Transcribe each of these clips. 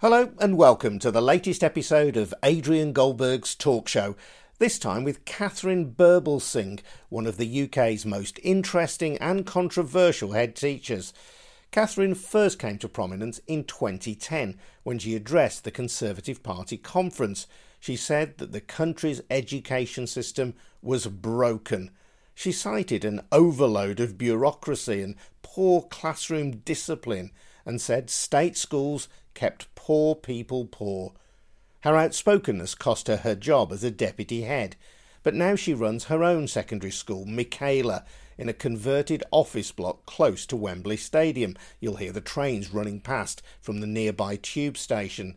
Hello and welcome to the latest episode of Adrian Goldberg's talk show. This time with Katharine Birbalsingh, one of the UK's most interesting and controversial head teachers. Katharine first came to prominence in 2010 when she addressed the Conservative Party conference. She said that the country's education system was broken. She cited an overload of bureaucracy and poor classroom discipline and said state schools kept poor people poor. Her outspokenness cost her her job as a deputy head, but now she runs her own secondary school, Michaela, in a converted office block close to Wembley Stadium. You'll hear the trains running past from the nearby tube station.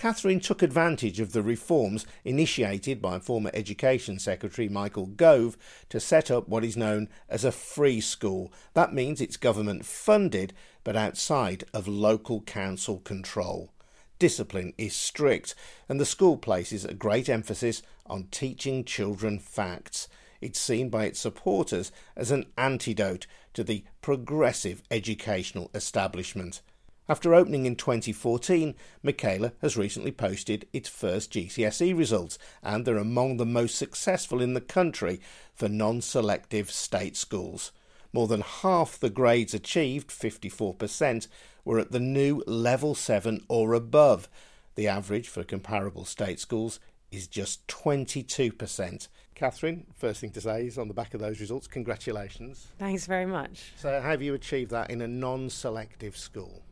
Katharine took advantage of the reforms initiated by former Education Secretary Michael Gove to set up what is known as a free school. That means it's government funded but outside of local council control. Discipline is strict, and the school places a great emphasis on teaching children facts. It's seen by its supporters as an antidote to the progressive educational establishment. After opening in 2014, Michaela has recently posted its first GCSE results, and they're among the most successful in the country for non selective state schools. More than half the grades achieved, 54%, were at the new level 7 or above. The average for comparable state schools is just 22%. Katharine, first thing to say is on the back of those results, congratulations. Thanks very much. So, how have you achieved that in a non selective school?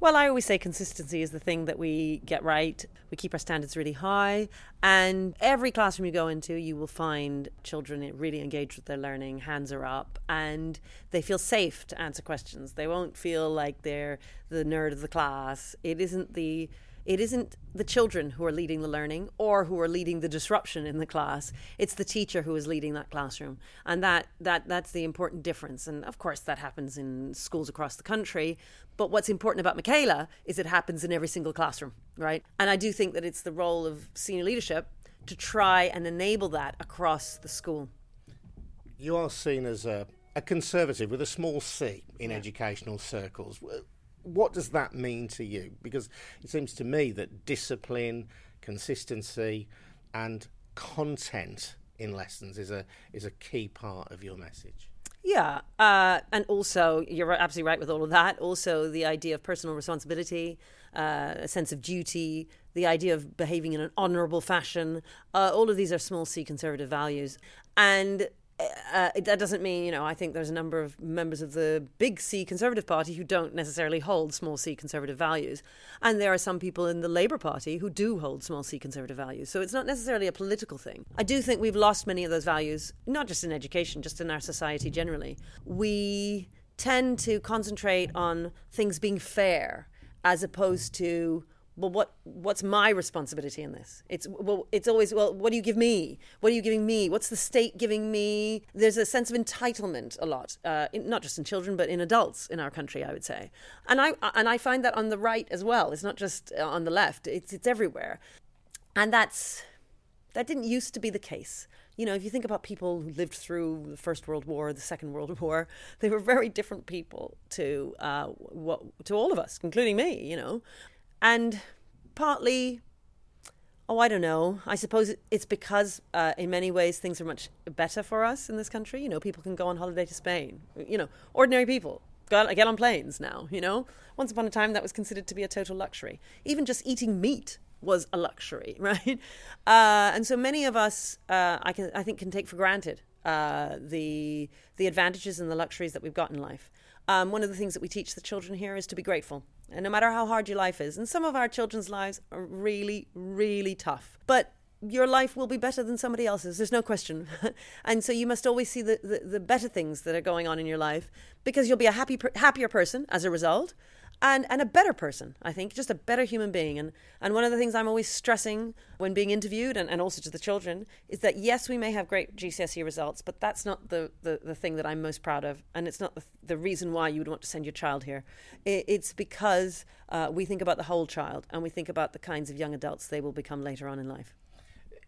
Well, I always say consistency is the thing that we get right. We keep our standards really high. And every classroom you go into, you will find children really engaged with their learning, hands are up, and they feel safe to answer questions. They won't feel like they're the nerd of the class. It isn't the it isn't the children who are leading the learning or who are leading the disruption in the class. It's the teacher who is leading that classroom. And that that that's the important difference. And of course that happens in schools across the country. But what's important about Michaela is it happens in every single classroom right? And i do think that it's the role of senior leadership to try and enable that across the school. You are seen as a, a conservative with a small c in yeah. educational circles what does that mean to you? Because it seems to me that discipline, consistency, and content in lessons is a is a key part of your message. Yeah, uh, and also you're absolutely right with all of that. Also, the idea of personal responsibility, uh, a sense of duty, the idea of behaving in an honourable fashion. Uh, all of these are small c conservative values, and uh, that doesn't mean, you know, I think there's a number of members of the big C Conservative Party who don't necessarily hold small c conservative values. And there are some people in the Labour Party who do hold small c conservative values. So it's not necessarily a political thing. I do think we've lost many of those values, not just in education, just in our society generally. We tend to concentrate on things being fair as opposed to well what what's my responsibility in this? It's well it's always well what do you give me? What are you giving me? What's the state giving me? There's a sense of entitlement a lot uh, in, not just in children but in adults in our country i would say. And i and i find that on the right as well. It's not just uh, on the left. It's it's everywhere. And that's that didn't used to be the case. You know, if you think about people who lived through the First World War, the Second World War, they were very different people to uh, what to all of us, including me. You know, and partly, oh, I don't know. I suppose it's because uh, in many ways things are much better for us in this country. You know, people can go on holiday to Spain. You know, ordinary people get on planes now. You know, once upon a time that was considered to be a total luxury. Even just eating meat was a luxury, right? Uh, and so many of us, uh, I can, I think, can take for granted uh, the the advantages and the luxuries that we've got in life. Um, one of the things that we teach the children here is to be grateful. And no matter how hard your life is, and some of our children's lives are really, really tough. But your life will be better than somebody else's. There's no question. and so you must always see the, the, the, better things that are going on in your life because you'll be a happy, happier person as a result and and a better person i think just a better human being. And and one of the things i'm always stressing when being interviewed and, and also to the children is that yes we may have great gcse results but that's not the the, the thing that i'm most proud of. And it's not the, the reason why you would want to send your child here. It, it's because uh, we think about the whole child and we think about the kinds of young adults they will become later on in life.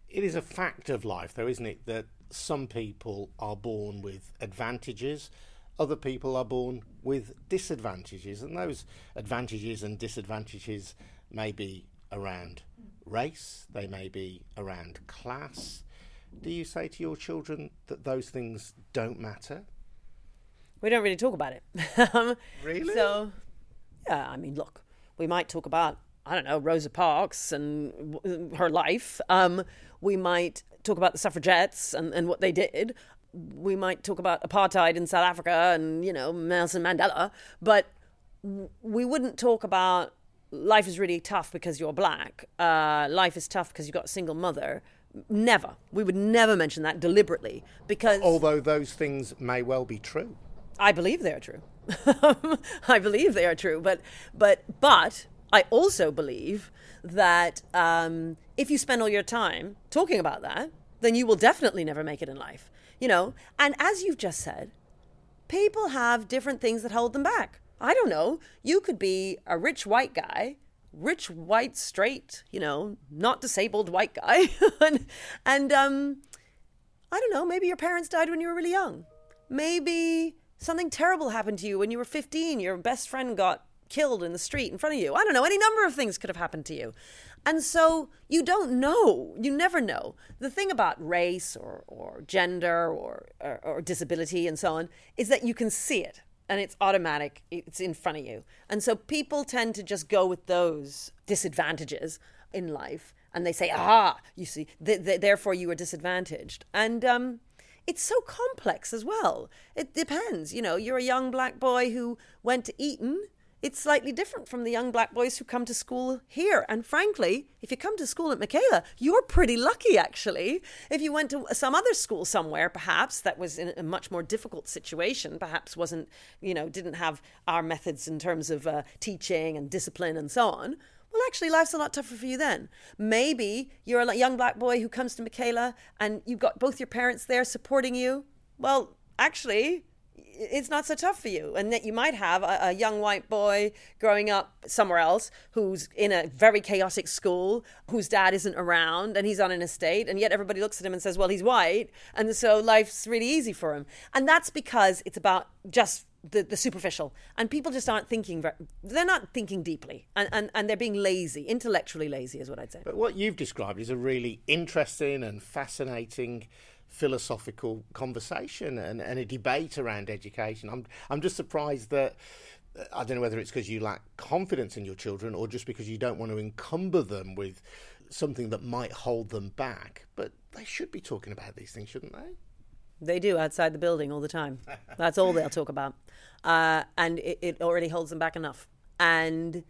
It is a fact of life though isn't it that some people are born with advantages other people are born with disadvantages, and those advantages and disadvantages may be around race, they may be around class. Do you say to your children that those things don't matter? We don't really talk about it. Um, Really? So, yeah, I mean, look, we might talk about, I don't know, Rosa Parks and her life. Um, we might talk about the suffragettes and, and what they did. We might talk about apartheid in South Africa and, you know, Nelson Mandela. But we wouldn't talk about life is really tough because you're black. Uh, life is tough because you've got a single mother. Never. We would never mention that deliberately because. Although those things may well be true. I believe they are true. I believe they are true, but but but I also believe that um, if you spend all your time talking about that, then you will definitely never make it in life. You know, and as you've just said, people have different things that hold them back. I don't know. You could be a rich white guy, rich white straight, you know, not disabled white guy, and, and um, I don't know. Maybe your parents died when you were really young. Maybe something terrible happened to you when you were 15. Your best friend got killed in the street in front of you. I don't know. Any number of things could have happened to you. And so you don't know. You never know. The thing about race or, or gender or, or, or disability and so on is that you can see it and it's automatic, it's in front of you. And so people tend to just go with those disadvantages in life and they say, ah, you see, th- th- therefore you are disadvantaged. And um, it's so complex as well. It depends. You know, you're a young black boy who went to Eton. It's slightly different from the young black boys who come to school here. And frankly, if you come to school at Michaela, you're pretty lucky actually. If you went to some other school somewhere, perhaps that was in a much more difficult situation, perhaps wasn't, you know, didn't have our methods in terms of uh, teaching and discipline and so on, well, actually, life's a lot tougher for you then. Maybe you're a young black boy who comes to Michaela and you've got both your parents there supporting you. Well, actually, it's not so tough for you. And that you might have a, a, young white boy growing up somewhere else who's in a very chaotic school, whose dad isn't around, and he's on an estate, and yet everybody looks at him and says, well, he's white. And so life's really easy for him. And that's because it's about just the, the superficial and people just aren't thinking they're not thinking deeply and, and, and they're being lazy intellectually lazy is what i'd say but what you've described is a really interesting and fascinating philosophical conversation and, and a debate around education i'm, I'm just surprised that uh, I don't know whether it's because you lack confidence in your children or just because you don't want to encumber them with something that might hold them back. But they should be talking about these things, shouldn't they? They do outside the building all the time. That's all they'll talk about, uh, and it, it, already holds them back enough. And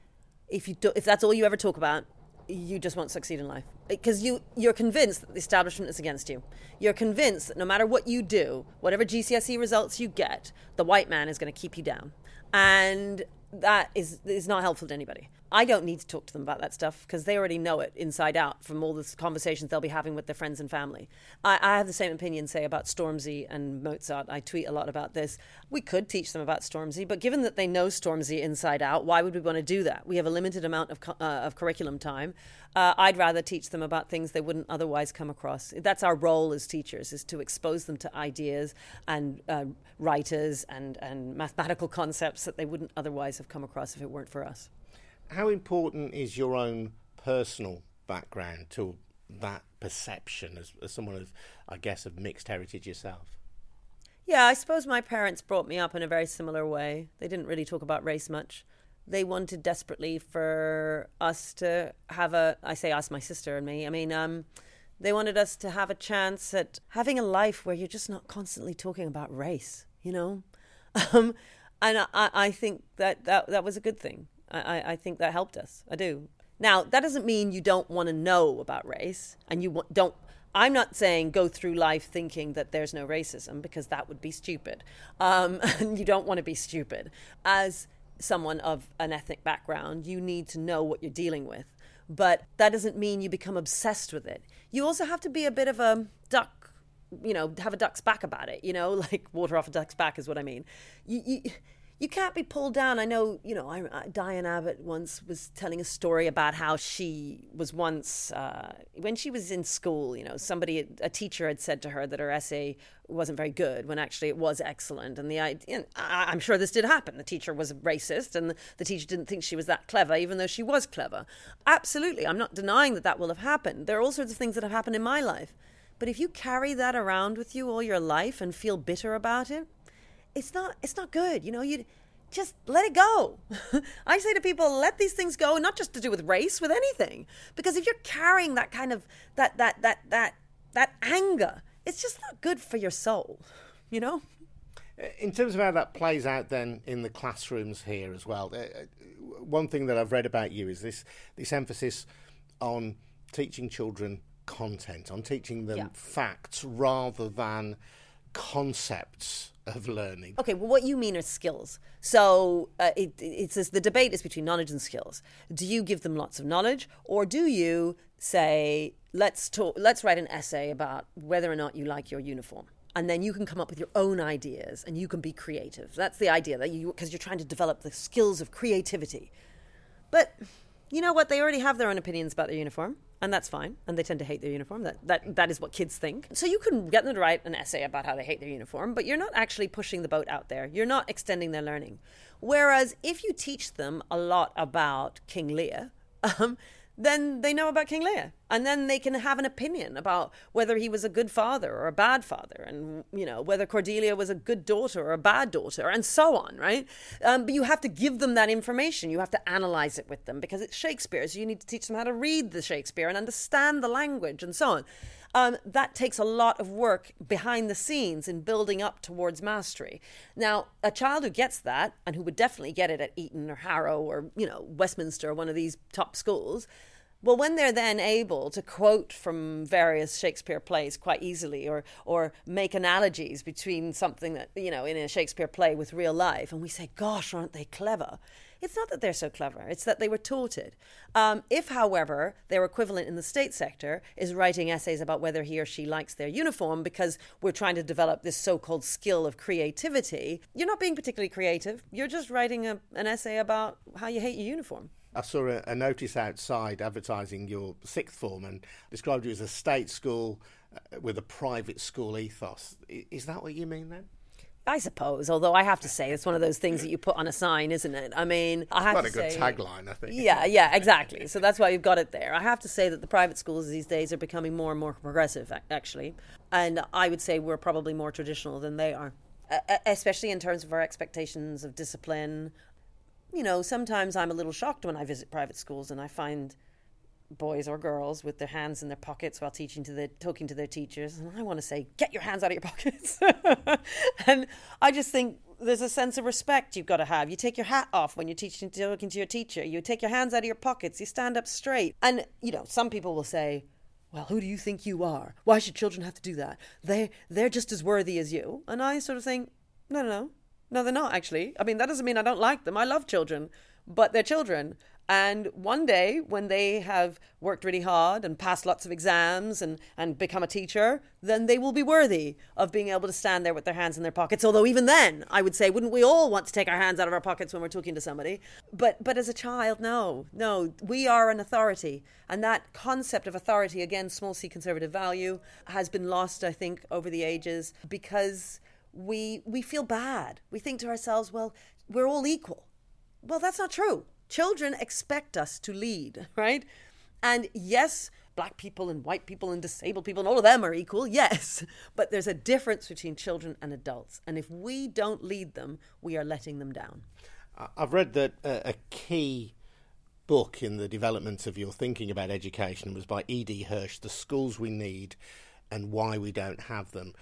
if you do, if that's all you ever talk about, you just won't succeed in life because you you're convinced that the establishment is against you. You're convinced that no matter what you do, whatever GCSE results you get, the white man is going to keep you down, and that is is not helpful to anybody. I don't need to talk to them about that stuff because they already know it inside out from all the conversations they'll be having with their friends and family. I, I, have the same opinion, say, about Stormzy and Mozart. I tweet a lot about this. We could teach them about Stormzy, but given that they know Stormzy inside out, why would we want to do that? We have a limited amount of, uh, of curriculum time. Uh, I'd rather teach them about things they wouldn't otherwise come across. That's our role as teachers, is to expose them to ideas and uh, writers and, and mathematical concepts that they wouldn't otherwise have come across if it weren't for us how important is your own personal background to that perception as, as someone of, I guess, of mixed heritage yourself? Yeah, I suppose my parents brought me up in a very similar way. They didn't really talk about race much. They wanted desperately for us to have a, I say us, my sister and me. I mean, um, they wanted us to have a chance at having a life where you're just not constantly talking about race, you know? Um, and I, I think that, that that was a good thing. I, I think that helped us. I do. Now, that doesn't mean you don't want to know about race and you don't. I'm not saying go through life thinking that there's no racism because that would be stupid. Um, and you don't want to be stupid. As someone of an ethnic background, you need to know what you're dealing with. But that doesn't mean you become obsessed with it. You also have to be a bit of a duck, you know, have a duck's back about it, you know, like water off a duck's back is what I mean. You, you, you can't be pulled down. I know, you know, I, I, Diane Abbott once was telling a story about how she was once, uh, when she was in school, you know, somebody, a teacher had said to her that her essay wasn't very good when actually it was excellent. And the idea, I'm sure this did happen. The teacher was racist and the teacher didn't think she was that clever, even though she was clever. Absolutely. I'm not denying that that will have happened. There are all sorts of things that have happened in my life. But if you carry that around with you all your life and feel bitter about it, it's not it's not good. You know, you just let it go. I say to people, let these things go, not just to do with race, with anything. Because if you're carrying that kind of that that that that that anger, it's just not good for your soul, you know? In terms of how that plays out then in the classrooms here as well, uh, uh, one thing that I've read about you is this this emphasis on teaching children content, on teaching them yeah. facts rather than concepts of learning. Okay, well, what you mean are skills. So uh, it, it's this, the debate is between knowledge and skills. Do you give them lots of knowledge, or do you say, let's talk, let's write an essay about whether or not you like your uniform? And then you can come up with your own ideas and you can be creative. That's the idea that you, because you're trying to develop the skills of creativity. But you know what? They already have their own opinions about their uniform and that's fine. And they tend to hate their uniform. That that that is what kids think. So you can get them to write an essay about how they hate their uniform, but you're not actually pushing the boat out there. You're not extending their learning. Whereas if you teach them a lot about King Lear, um, then they know about King Lear. And then they can have an opinion about whether he was a good father or a bad father, and, you know, whether Cordelia was a good daughter or a bad daughter, and so on, right? Um, but you have to give them that information. You have to analyze it with them because it's Shakespeare. So you need to teach them how to read the Shakespeare and understand the language and so on. Um, that takes a lot of work behind the scenes in building up towards mastery. Now, a child who gets that, and who would definitely get it at Eton or Harrow or, you know, Westminster or one of these top schools, well, when they're then able to quote from various Shakespeare plays quite easily or, or make analogies between something that, you know, in a Shakespeare play with real life, and we say, gosh, aren't they clever? It's not that they're so clever, it's that they were taught it. Um, if, however, their equivalent in the state sector is writing essays about whether he or she likes their uniform because we're trying to develop this so called skill of creativity, you're not being particularly creative. You're just writing a, an essay about how you hate your uniform. I saw a, a, notice outside advertising your sixth form and described you as a state school uh, with a private school ethos. Is that what you mean then? I suppose, although I have to say it's one of those things that you put on a sign, isn't it? I mean, I have Quite to a good say, tagline, I think. Yeah, yeah, exactly. So that's why you've got it there. I have to say that the private schools these days are becoming more and more progressive, actually, and I would say we're probably more traditional than they are, especially in terms of our expectations of discipline, you know, sometimes I'm a little shocked when I visit private schools and I find boys or girls with their hands in their pockets while teaching to the talking to their teachers and I want to say get your hands out of your pockets. And I just think there's a sense of respect you've got to have. You take your hat off when you're teaching talking to your teacher. You take your hands out of your pockets. You stand up straight. And you know some people will say well who do you think you are? Why should children have to do that? They they're just as worthy as you. And I sort of think no no no no, they're not actually. I mean, that doesn't mean I don't like them. I love children, but they're children. And one day, when they have worked really hard and passed lots of exams and, and become a teacher, then they will be worthy of being able to stand there with their hands in their pockets. Although, even then, I would say, wouldn't we all want to take our hands out of our pockets when we're talking to somebody? But, but as a child, no, no, we are an authority. And that concept of authority, again, small c conservative value, has been lost, I think, over the ages because we we feel bad. We think to ourselves, well, we're all equal. Well, that's not true. Children expect us to lead, right? And yes, black people and white people and disabled people and all of them are equal, yes. But there's a difference between children and adults. And if we don't lead them, we are letting them down. I've read that a key book in the development of your thinking about education was by E.D. Hirsch, The Schools We Need and Why We Don't Have Them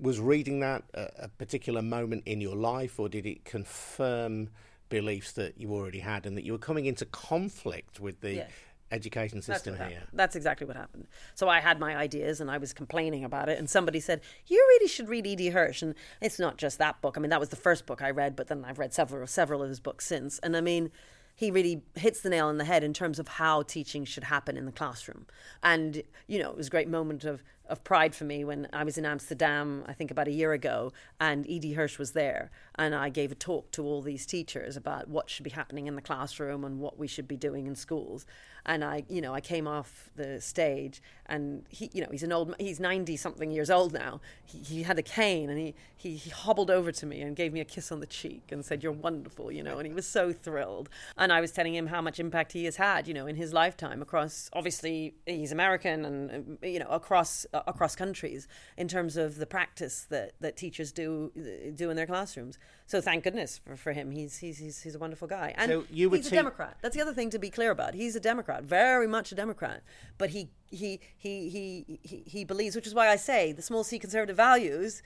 was reading that a, a particular moment in your life, or did it confirm beliefs that you already had and that you were coming into conflict with the yes. education system That's here? That's exactly what happened. So I had my ideas and I was complaining about it, and somebody said, "You really should read E.D. Hirsch." And it's not just that book. I mean, that was the first book I read, but then I've read several several of his books since, and I mean he really hits the nail on the head in terms of how teaching should happen in the classroom. And, you know, it was a great moment of of pride for me when I was in Amsterdam, I think about a year ago, and E.D. Hirsch was there. And I gave a talk to all these teachers about what should be happening in the classroom and what we should be doing in schools. And I, you know, I came off the stage and he, you know, he's an old, he's 90 something years old now. He, he had a cane and he, he, he hobbled over to me and gave me a kiss on the cheek and said, You're wonderful, you know, and he was so thrilled. And I was telling him how much impact he has had, you know, in his lifetime across, obviously, he's American and, you know, across, uh, across countries in terms of the practice that, that teachers do, do in their classrooms. So thank goodness for, for him. He's, he's, he's, he's a wonderful guy. And So you would he's a Democrat. That's the other thing to be clear about. He's a Democrat, very much a Democrat. But he he he he he, he believes, which is why I say the small c conservative values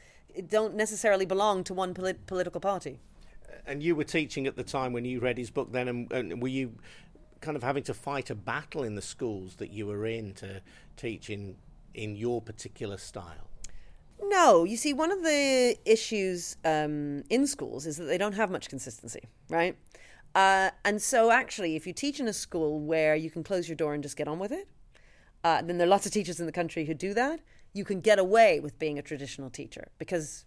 don't necessarily belong to one polit- political party. And you were teaching at the time when you read his book then, and, and were you kind of having to fight a battle in the schools that you were in to teach in, in your particular style? No, you see, one of the issues um, in schools is that they don't have much consistency, right? Uh, and so, actually, if you teach in a school where you can close your door and just get on with it, uh, then there are lots of teachers in the country who do that. You can get away with being a traditional teacher because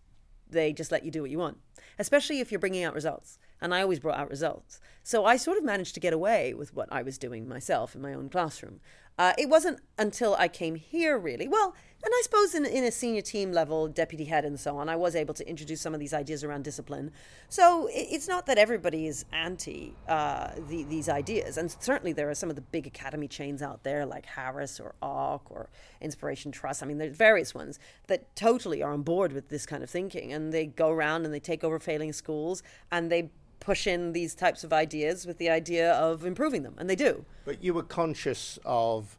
they just let you do what you want, especially if you're bringing out results. And I always brought out results. So I sort of managed to get away with what I was doing myself in my own classroom. Uh, it wasn't until I came here, really. Well, and I suppose in, in a senior team level, deputy head and so on, I was able to introduce some of these ideas around discipline. So it, it's not that everybody is anti uh, the, these ideas. And certainly there are some of the big academy chains out there like Harris or Ark or Inspiration Trust. I mean, there's various ones that totally are on board with this kind of thinking. And they go around and they take over failing schools and they push in these types of ideas with the idea of improving them. And they do. But you were conscious of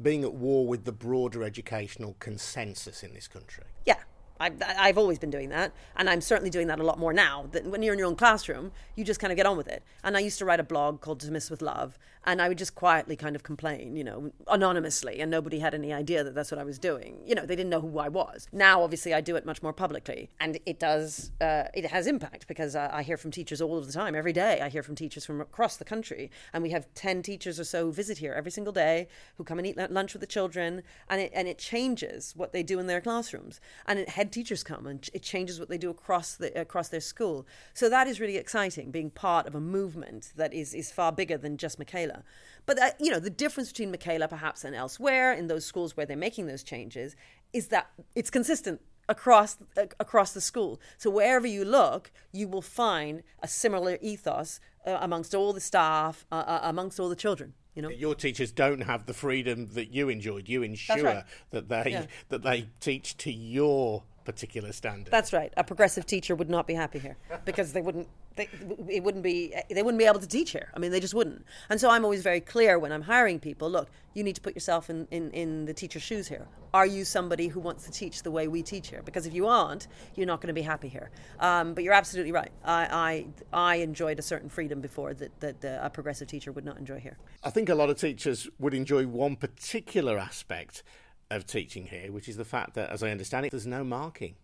being at war with the broader educational consensus in this country. Yeah. I've, I've always been doing that, and I'm certainly doing that a lot more now. That when you're in your own classroom, you just kind of get on with it. And I used to write a blog called To Miss with Love, and I would just quietly kind of complain, you know, anonymously, and nobody had any idea that that's what I was doing. You know, they didn't know who I was. Now, obviously, I do it much more publicly, and it does, uh, it has impact because I, I hear from teachers all of the time, every day. I hear from teachers from across the country, and we have ten teachers or so who visit here every single day, who come and eat lunch with the children, and it and it changes what they do in their classrooms, and it, teachers come, and it changes what they do across the across their school. So that is really exciting, being part of a movement that is is far bigger than just Michaela. But uh, you know, the difference between Michaela perhaps and elsewhere in those schools where they're making those changes is that it's consistent across uh, across the school. So wherever you look, you will find a similar ethos uh, amongst all the staff, uh, uh, amongst all the children. You know, Your teachers don't have the freedom that you enjoyed. You ensure right. that they Yeah. that they teach to your particular standard. That's right. A progressive teacher would not be happy here because they wouldn't. They, it wouldn't be. They wouldn't be able to teach here. I mean, they just wouldn't. And so I'm always very clear when I'm hiring people. Look, you need to put yourself in, in, in the teacher's shoes here. Are you somebody who wants to teach the way we teach here? Because if you aren't, you're not going to be happy here. Um, but you're absolutely right. I, I I enjoyed a certain freedom before that that uh, a progressive teacher would not enjoy here. I think a lot of teachers would enjoy one particular aspect of teaching here, which is the fact that, as I understand it, there's no marking,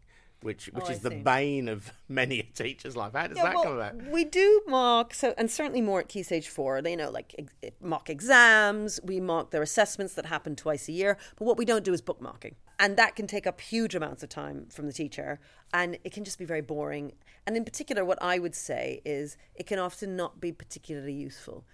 which which Oh, is the bane of many a teacher's life. How does that come about? We do mock, so and certainly more at Key Stage Four. They know like ex- mock exams. We mock their assessments that happen twice a year. But what we don't do is book mocking, and that can take up huge amounts of time from the teacher, and it can just be very boring. And in particular, what I would say is it can often not be particularly useful.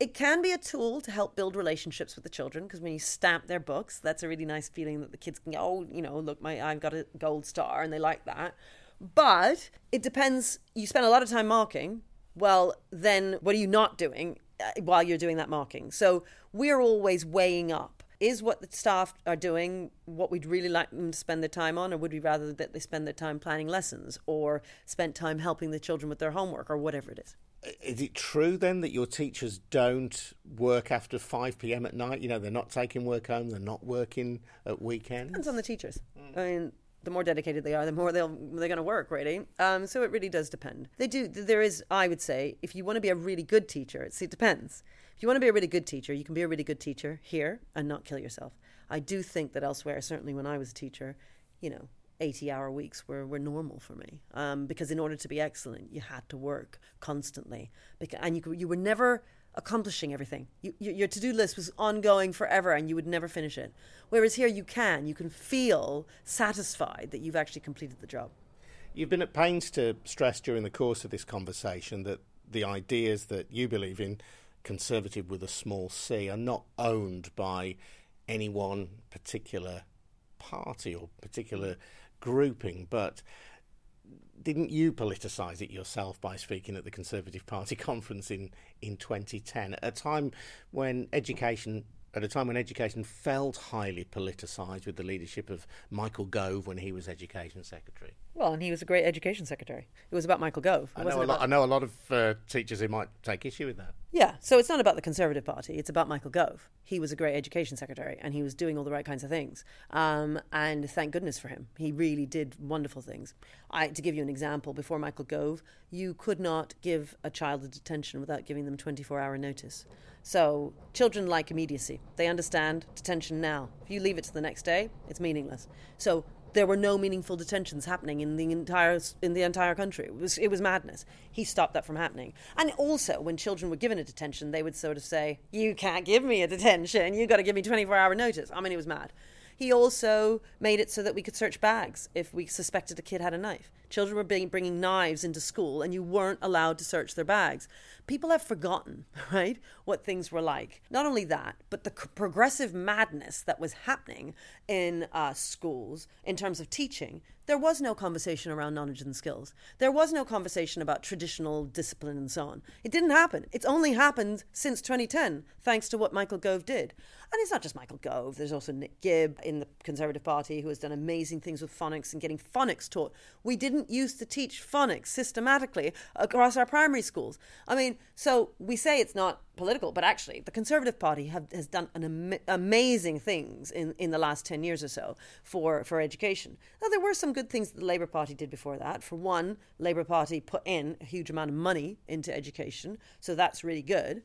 It can be a tool to help build relationships with the children because when you stamp their books, that's a really nice feeling that the kids can go, oh, you know, look, my I've got a gold star, and they like that. But it depends. You spend a lot of time marking. Well, then what are you not doing uh, while you're doing that marking? So we're always weighing up. Is what the staff are doing what we'd really like them to spend their time on, or would we rather that they spend their time planning lessons or spend time helping the children with their homework or whatever it is? Is it true then that your teachers don't work after 5 p.m. at night? You know, they're not taking work home, they're not working at weekends? depends on the teachers. I mean, the more dedicated they are, the more they'll they're going to work, really. Um, so it really does depend. They do. There is, I would say, if you want to be a really good teacher, it depends. If you want to be a really good teacher, you can be a really good teacher here and not kill yourself. I do think that elsewhere, certainly when I was a teacher, you know, 80 hour weeks were, were normal for me um, because in order to be excellent you had to work constantly because, and you, you were never accomplishing everything. You, your to do list was ongoing forever and you would never finish it. Whereas here you can, you can feel satisfied that you've actually completed the job. You've been at pains to stress during the course of this conversation that the ideas that you believe in, conservative with a small c, are not owned by any one particular party or particular grouping, but didn't you politicise it yourself by speaking at the Conservative Party conference in, in 2010 at a time when education at a time when education felt highly politicised with the leadership of Michael Gove when he was Education Secretary. Well, and he was a great Education Secretary. It was about Michael Gove. I know, lot, I know, a lot, of uh, teachers who might take issue with that. Yeah, so it's not about the Conservative Party, it's about Michael Gove. He was a great Education Secretary and he was doing all the right kinds of things. Um, and thank goodness for him. He really did wonderful things. I, to give you an example, before Michael Gove, you could not give a child a detention without giving them 24 hour notice. So children like immediacy. They understand detention now. If you leave it to the next day, it's meaningless. So there were no meaningful detentions happening in the entire in the entire country. It was it was madness. He stopped that from happening. And also, when children were given a detention, they would sort of say, "You can't give me a detention. You got to give me 24 hour notice." I mean, it was mad. He also made it so that we could search bags if we suspected a kid had a knife. Children were being, bringing knives into school, and you weren't allowed to search their bags. People have forgotten, right, what things were like. Not only that, but the progressive madness that was happening in uh, schools in terms of teaching there was no conversation around knowledge and skills. There was no conversation about traditional discipline and so on. It didn't happen. It's only happened since 2010, thanks to what Michael Gove did. And it's not just Michael Gove, there's also Nick Gibb in the Conservative Party who has done amazing things with phonics and getting phonics taught. We didn't used to teach phonics systematically across our primary schools. I mean, so we say it's not political, but actually, the Conservative Party have, has done am- amazing things in, in the last 10 years or so for, for education. Now, there were some good things that the Labour Party did before that. For one, Labour Party put in a huge amount of money into education, so that's really good.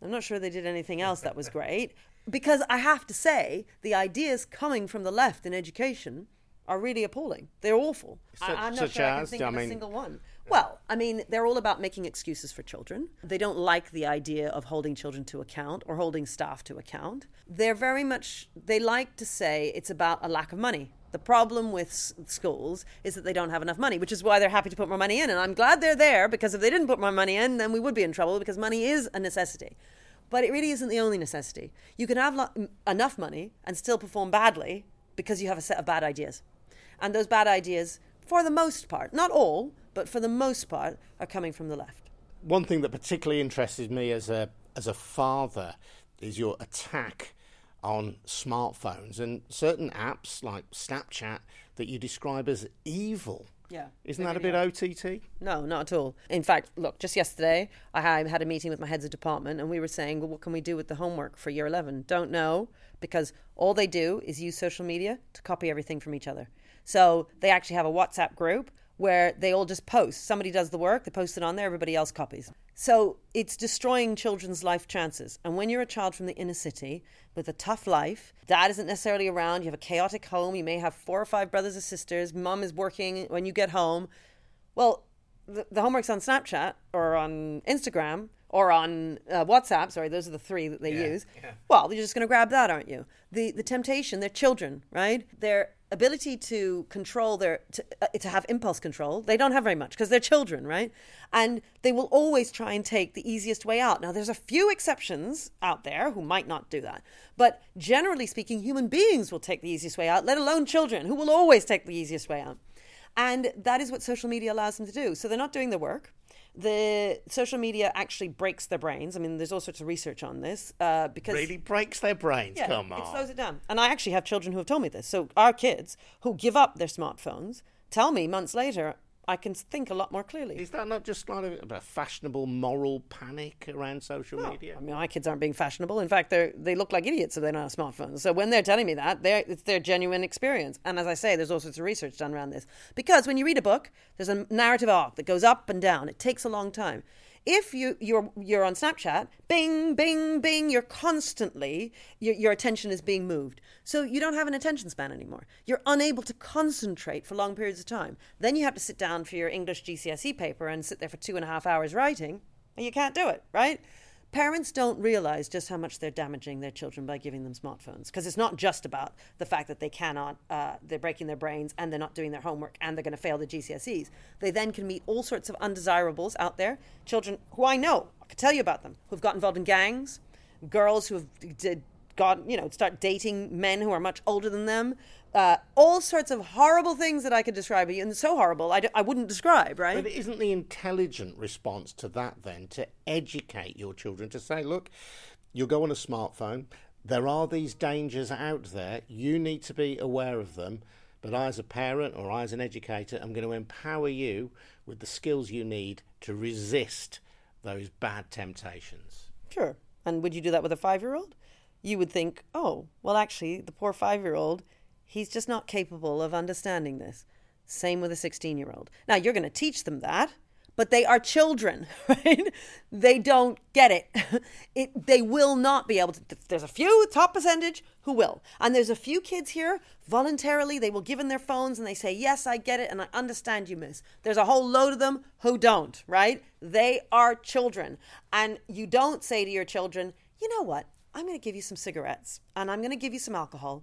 I'm not sure they did anything else that was great. Because I have to say, the ideas coming from the left in education are really appalling. They're awful. Such, I, am not sure as, I can think I of a single one. Well, I mean, they're all about making excuses for children. They don't like the idea of holding children to account or holding staff to account. They're very much, they like to say it's about a lack of money. The problem with schools is that they don't have enough money, which is why they're happy to put more money in. And I'm glad they're there because if they didn't put more money in, then we would be in trouble because money is a necessity. But it really isn't the only necessity. You can have lo- enough money and still perform badly because you have a set of bad ideas. And those bad ideas, for the most part, not all, but for the most part, are coming from the left. One thing that particularly interested me as a as a father is your attack on smartphones and certain apps like Snapchat that you describe as evil. Yeah. Isn't that a bit OTT? No, not at all. In fact, look, just yesterday I had a meeting with my heads of department and we were saying, well, what can we do with the homework for year 11? Don't know because all they do is use social media to copy everything from each other. So they actually have a WhatsApp group where they all just post. Somebody does the work, they post it on there, everybody else copies. So it's destroying children's life chances. And when you're a child from the inner city with a tough life, dad isn't necessarily around, you have a chaotic home, you may have four or five brothers or sisters, mom is working when you get home. Well, the, the homework's on Snapchat or on Instagram or on uh, WhatsApp. Sorry, those are the three that they yeah, use. Yeah. Well, you're just going to grab that, aren't you? The the temptation. They're children, right? They're ability to control their to, uh, to have impulse control they don't have very much because they're children right? And they will always try and take the easiest way out. Now there's a few exceptions out there who might not do that but generally speaking human beings will take the easiest way out let alone children who will always take the easiest way out. And that is what social media allows them to do. So they're not doing the work the social media actually breaks their brains. I mean, there's all sorts of research on this uh, because really breaks their brains. Yeah, Come on, it slows it down. And I actually have children who have told me this. So our kids who give up their smartphones tell me months later, I can think a lot more clearly. Is that not just kind of a fashionable moral panic around social no. media? I mean, my kids aren't being fashionable. In fact, they they look like idiots if they don't have smartphones. So when they're telling me that, it's their genuine experience. And as I say, there's all sorts of research done around this. Because when you read a book, there's a narrative arc that goes up and down. It takes a long time. If you you're you're on Snapchat, bing, bing, bing, you're constantly your, your attention is being moved. So you don't have an attention span anymore. You're unable to concentrate for long periods of time. Then you have to sit down for your English GCSE paper and sit there for two and a half hours writing, and you can't do it, right? Parents don't realize just how much they're damaging their children by giving them smartphones because it's not just about the fact that they cannot uh, they're breaking their brains and they're not doing their homework and they're going to fail the gcse's they then can meet all sorts of undesirables out there. Children who i know i could tell you about them who've got involved in gangs girls who have did, got you know start dating men who are much older than them uh, all sorts of horrible things that I could describe, and so horrible I d- I wouldn't describe, right? But isn't the intelligent response to that then to educate your children to say, look, you'll go on a smartphone, there are these dangers out there, you need to be aware of them, but I, as a parent or I, as an educator, I'm going to empower you with the skills you need to resist those bad temptations. Sure. And would you do that with a five year old? You would think, oh, well, actually, the poor five year old He's just not capable of understanding this. Same with a 16 year old. Now, you're going to teach them that, but they are children, right? They don't get it. it. They will not be able to. There's a few, top percentage, who will. And there's a few kids here, voluntarily, they will give in their phones and they say, Yes, I get it and I understand you, miss. There's a whole load of them who don't, right? They are children. And you don't say to your children, You know what? I'm going to give you some cigarettes and I'm going to give you some alcohol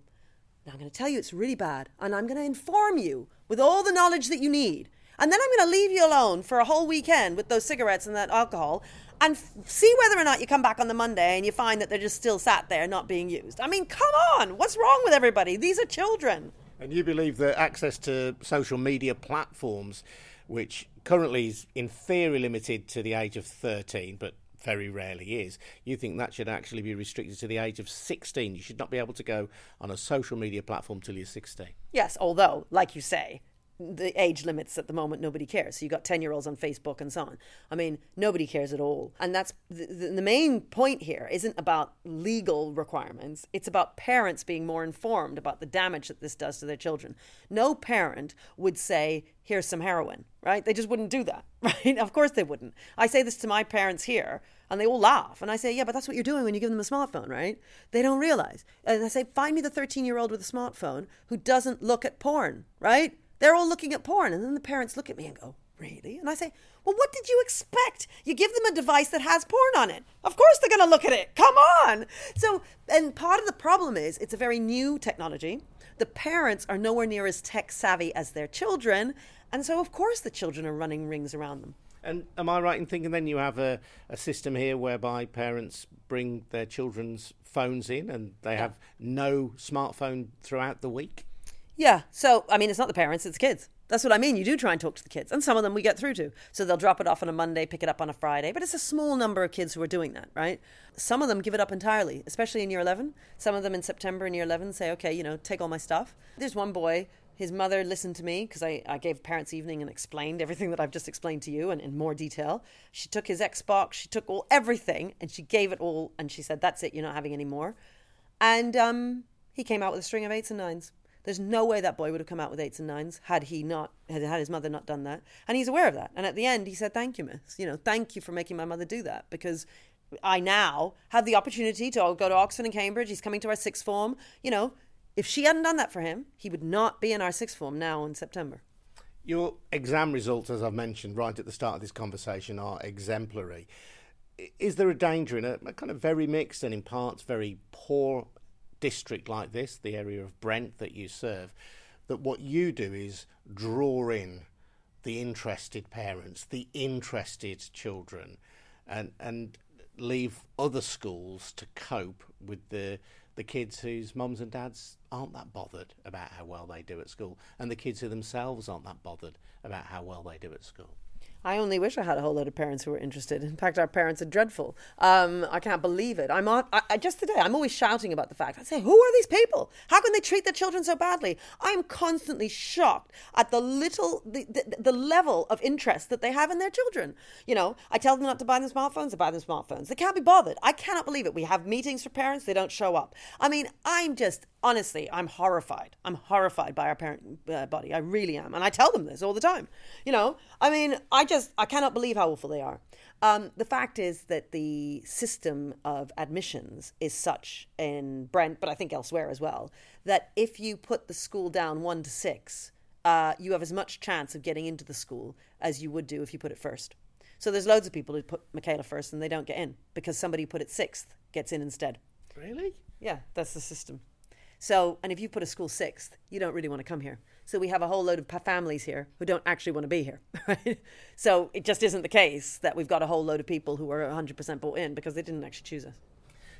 now I'm going to tell you it's really bad, and I'm going to inform you with all the knowledge that you need. And then I'm going to leave you alone for a whole weekend with those cigarettes and that alcohol and f- see whether or not you come back on the Monday and you find that they're just still sat there not being used. I mean, come on, what's wrong with everybody? These are children. And you believe that access to social media platforms, which currently is in theory limited to the age of 13, but very rarely is, you think that should actually be restricted to the age of 16. You should not be able to go on a social media platform till you're 16. Yes, although, like you say, the age limits at the moment nobody cares so you got 10 year olds on facebook and so on i mean nobody cares at all and that's the, the, main point here isn't about legal requirements it's about parents being more informed about the damage that this does to their children no parent would say here's some heroin right they just wouldn't do that right of course they wouldn't i say this to my parents here and they all laugh. And I say, yeah, but that's what you're doing when you give them a smartphone, right? They don't realize. And I say, find me the 13 year old with a smartphone who doesn't look at porn, right? They're all looking at porn. And then the parents look at me and go, really? And I say, well, what did you expect? You give them a device that has porn on it. Of course they're going to look at it. Come on. So, and part of the problem is it's a very new technology. The parents are nowhere near as tech savvy as their children. And so, of course, the children are running rings around them. And am I right in thinking then you have a, a system here whereby parents bring their children's phones in and they yeah. have no smartphone throughout the week? Yeah. So, I mean, it's not the parents, it's the kids. That's what I mean. You do try and talk to the kids, and some of them we get through to. So they'll drop it off on a Monday, pick it up on a Friday, but it's a small number of kids who are doing that, right? Some of them give it up entirely, especially in year 11. Some of them in September in year 11 say, okay, you know, take all my stuff. There's one boy his mother listened to me because I, I gave parents evening and explained everything that I've just explained to you and in more detail. She took his Xbox, she took all everything, and she gave it all, and she said, "That's it, you're not having any more." And um, he came out with a string of eights and nines. There's no way that boy would have come out with eights and nines had he not had, had his mother not done that, and he's aware of that. And at the end, he said, "Thank you, miss. You know, thank you for making my mother do that because." I now have the opportunity to go to Oxford and Cambridge. He's coming to our sixth form. You know, if she hadn't done that for him, he would not be in our sixth form now in September. Your exam results, as I've mentioned right at the start of this conversation, are exemplary. Is there a danger in a, a kind of very mixed and in parts very poor district like this, the area of Brent that you serve, that what you do is draw in the interested parents, the interested children, and and leave other schools to cope with the the kids whose mums and dads aren't that bothered about how well they do at school, and the kids who themselves aren't that bothered about how well they do at school. I only wish I had a whole lot of parents who were interested. In fact, our parents are dreadful. Um, I can't believe it. I'm I, I, just today. I'm always shouting about the fact. I say, who are these people? How can they treat their children so badly? I'm constantly shocked at the little, the, the, the level of interest that they have in their children. You know, I tell them not to buy them smartphones. They buy them smartphones. They can't be bothered. I cannot believe it. We have meetings for parents. They don't show up. I mean, I'm just honestly, I'm horrified. I'm horrified by our parent uh, body. I really am, and I tell them this all the time. You know, I mean, I just I cannot believe how awful they are. Um, the fact is that the system of admissions is such in Brent, but I think elsewhere as well, that if you put the school down one to six, uh, you have as much chance of getting into the school as you would do if you put it first. So there's loads of people who put Michaela first and they don't get in because somebody put it sixth gets in instead. Really? Yeah, that's the system. So, and if you put a school sixth, you don't really want to come here. So we have a whole load of families here who don't actually want to be here. Right? So it just isn't the case that we've got a whole load of people who are 100% bought in because they didn't actually choose us.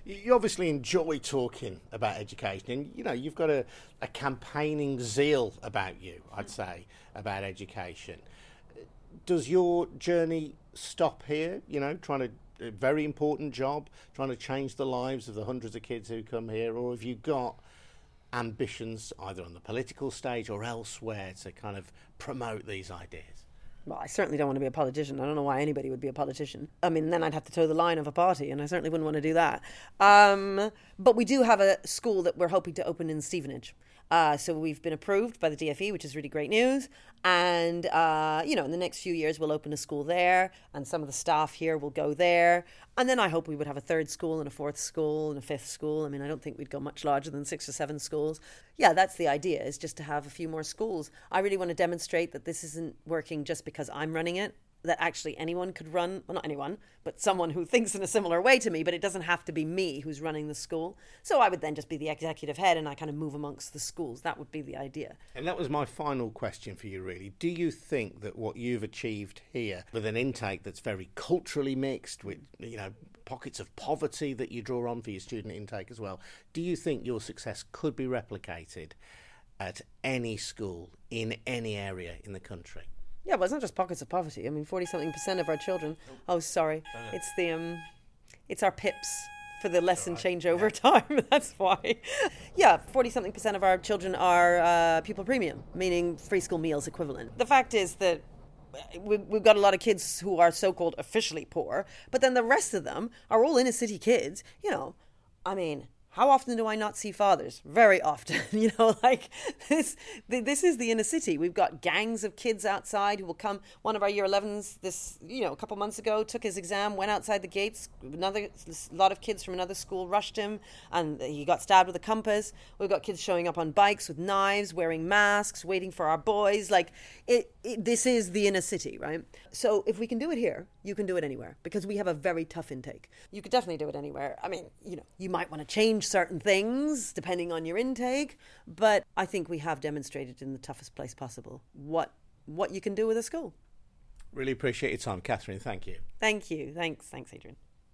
You obviously enjoy talking about education, and you know you've got a, a campaigning zeal about you. I'd mm-hmm. say about education. Does your journey stop here? You know, trying to a very important job, trying to change the lives of the hundreds of kids who come here, or have you got ambitions either on the political stage or elsewhere to kind of promote these ideas? Well, I certainly don't want to be a politician. I don't know why anybody would be a politician. I mean, then I'd have to toe the line of a party, and I certainly wouldn't want to do that. Um, but we do have a school that we're hoping to open in Stevenage. Uh, so we've been approved by the DFE, which is really great news. And, uh, you know, in the next few years, we'll open a school there, and some of the staff here will go there. And then I hope we would have a third school and a fourth school and a fifth school. I mean, I don't think we'd go much larger than six or seven schools. Yeah, that's the idea, is just to have a few more schools. I really want to demonstrate that this isn't working just because I'm running it that actually anyone could run well not anyone but someone who thinks in a similar way to me but it doesn't have to be me who's running the school. So i would then just be the executive head and i kind of move amongst the schools. That would be the idea. And that was my final question for you really. Do you think that what you've achieved here with an intake that's very culturally mixed with you know pockets of poverty that you draw on for your student intake as well do you think your success could be replicated at any school in any area in the country yeah, but it's not just pockets of poverty. I mean, forty something percent of our children. Oh, sorry, it's the um, it's our pips for the lesson right. change over yeah. time. That's why. Yeah, forty something percent of our children are uh, pupil premium, meaning free school meals equivalent. The fact is that we've got a lot of kids who are so-called officially poor, but then the rest of them are all inner city kids. You know, I mean, how often do I not see fathers? Very often. you know, like this. This is the inner city. We've got gangs of kids outside who will come. One of our year 11s, this you know, a couple months ago, took his exam, went outside the gates. Another lot of kids from another school rushed him, and he got stabbed with a compass. We've got kids showing up on bikes with knives, wearing masks, waiting for our boys. Like it, this is the inner city, right? So if we can do it here, you can do it anywhere because we have a very tough intake. You could definitely do it anywhere. I mean, you know, you might want to change certain things depending on your intake, but I think we have demonstrated in the toughest place possible what what you can do with a school. Really appreciate your time, Katharine. Thank you. Thank you. Thanks. Thanks, Adrian.